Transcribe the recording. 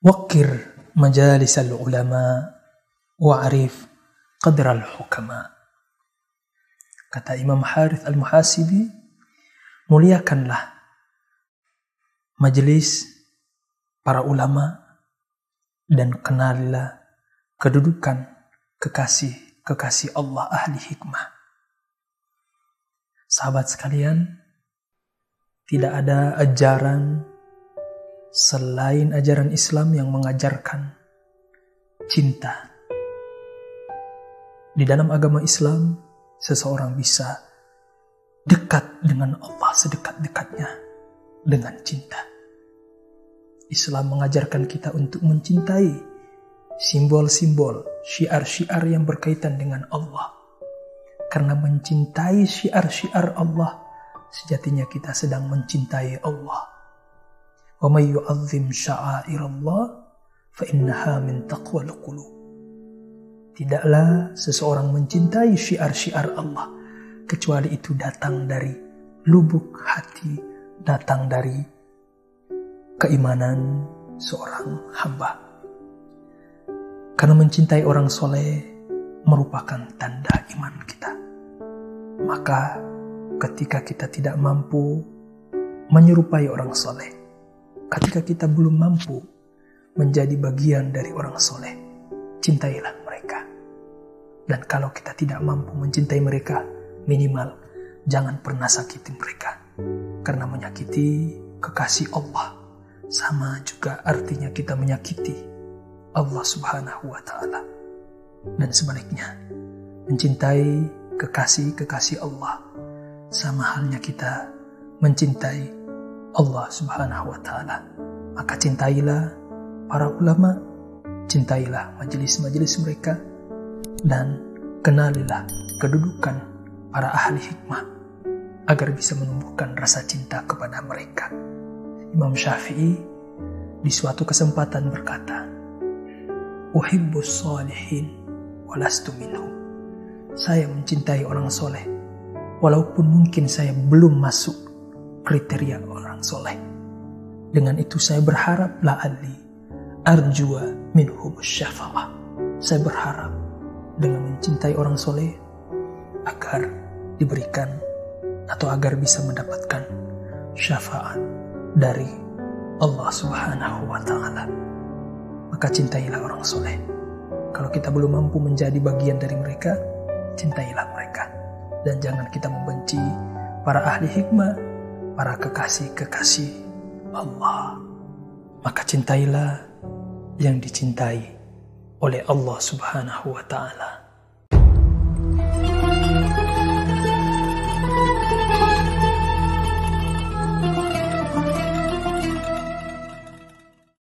wakir majalis al-ulama wa'arif qadra al-hukama. Kata Imam Harith al-Muhasibi, muliakanlah majelis para ulama dan kenalilah kedudukan kekasih-kekasih Allah ahli hikmah. Sahabat sekalian, tidak ada ajaran selain ajaran Islam yang mengajarkan cinta. Di dalam agama Islam, seseorang bisa dekat dengan Allah sedekat-dekatnya dengan cinta. Islam mengajarkan kita untuk mencintai simbol-simbol, syiar-syiar yang berkaitan dengan Allah. Karena mencintai syiar-syiar Allah, sejatinya kita sedang mencintai Allah. May yu'azzim sya'airallah fa innaha min taqwal qulub. Tidaklah seseorang mencintai syiar-syiar Allah kecuali itu datang dari lubuk hati, datang dari keimanan seorang hamba. Karena mencintai orang soleh merupakan tanda iman kita. Maka ketika kita tidak mampu menyerupai orang soleh, ketika kita belum mampu menjadi bagian dari orang soleh, cintailah mereka. Dan kalau kita tidak mampu mencintai mereka, minimal jangan pernah sakiti mereka. Karena menyakiti kekasih Allah sama juga artinya kita menyakiti Allah Subhanahu wa taala. Dan sebaliknya, mencintai kekasih-kekasih Allah sama halnya kita mencintai Allah Subhanahu wa taala. Maka cintailah para ulama, cintailah majelis-majelis mereka dan kenalilah kedudukan para ahli hikmah agar bisa menumbuhkan rasa cinta kepada mereka. Imam Syafi'i di suatu kesempatan berkata, Uhibbus salihin walastu minhum. Saya mencintai orang soleh, walaupun mungkin saya belum masuk kriteria orang soleh. Dengan itu saya berharap la'alli arjua minhum syafa'ah. Saya berharap dengan mencintai orang soleh agar diberikan atau agar bisa mendapatkan syafaat dari Allah Subhanahu wa taala. Maka cintailah orang soleh. Kalau kita belum mampu menjadi bagian dari mereka, cintailah mereka. Dan jangan kita membenci para ahli hikmah, para kekasih-kekasih Allah. Maka cintailah yang dicintai oleh Allah Subhanahu wa taala.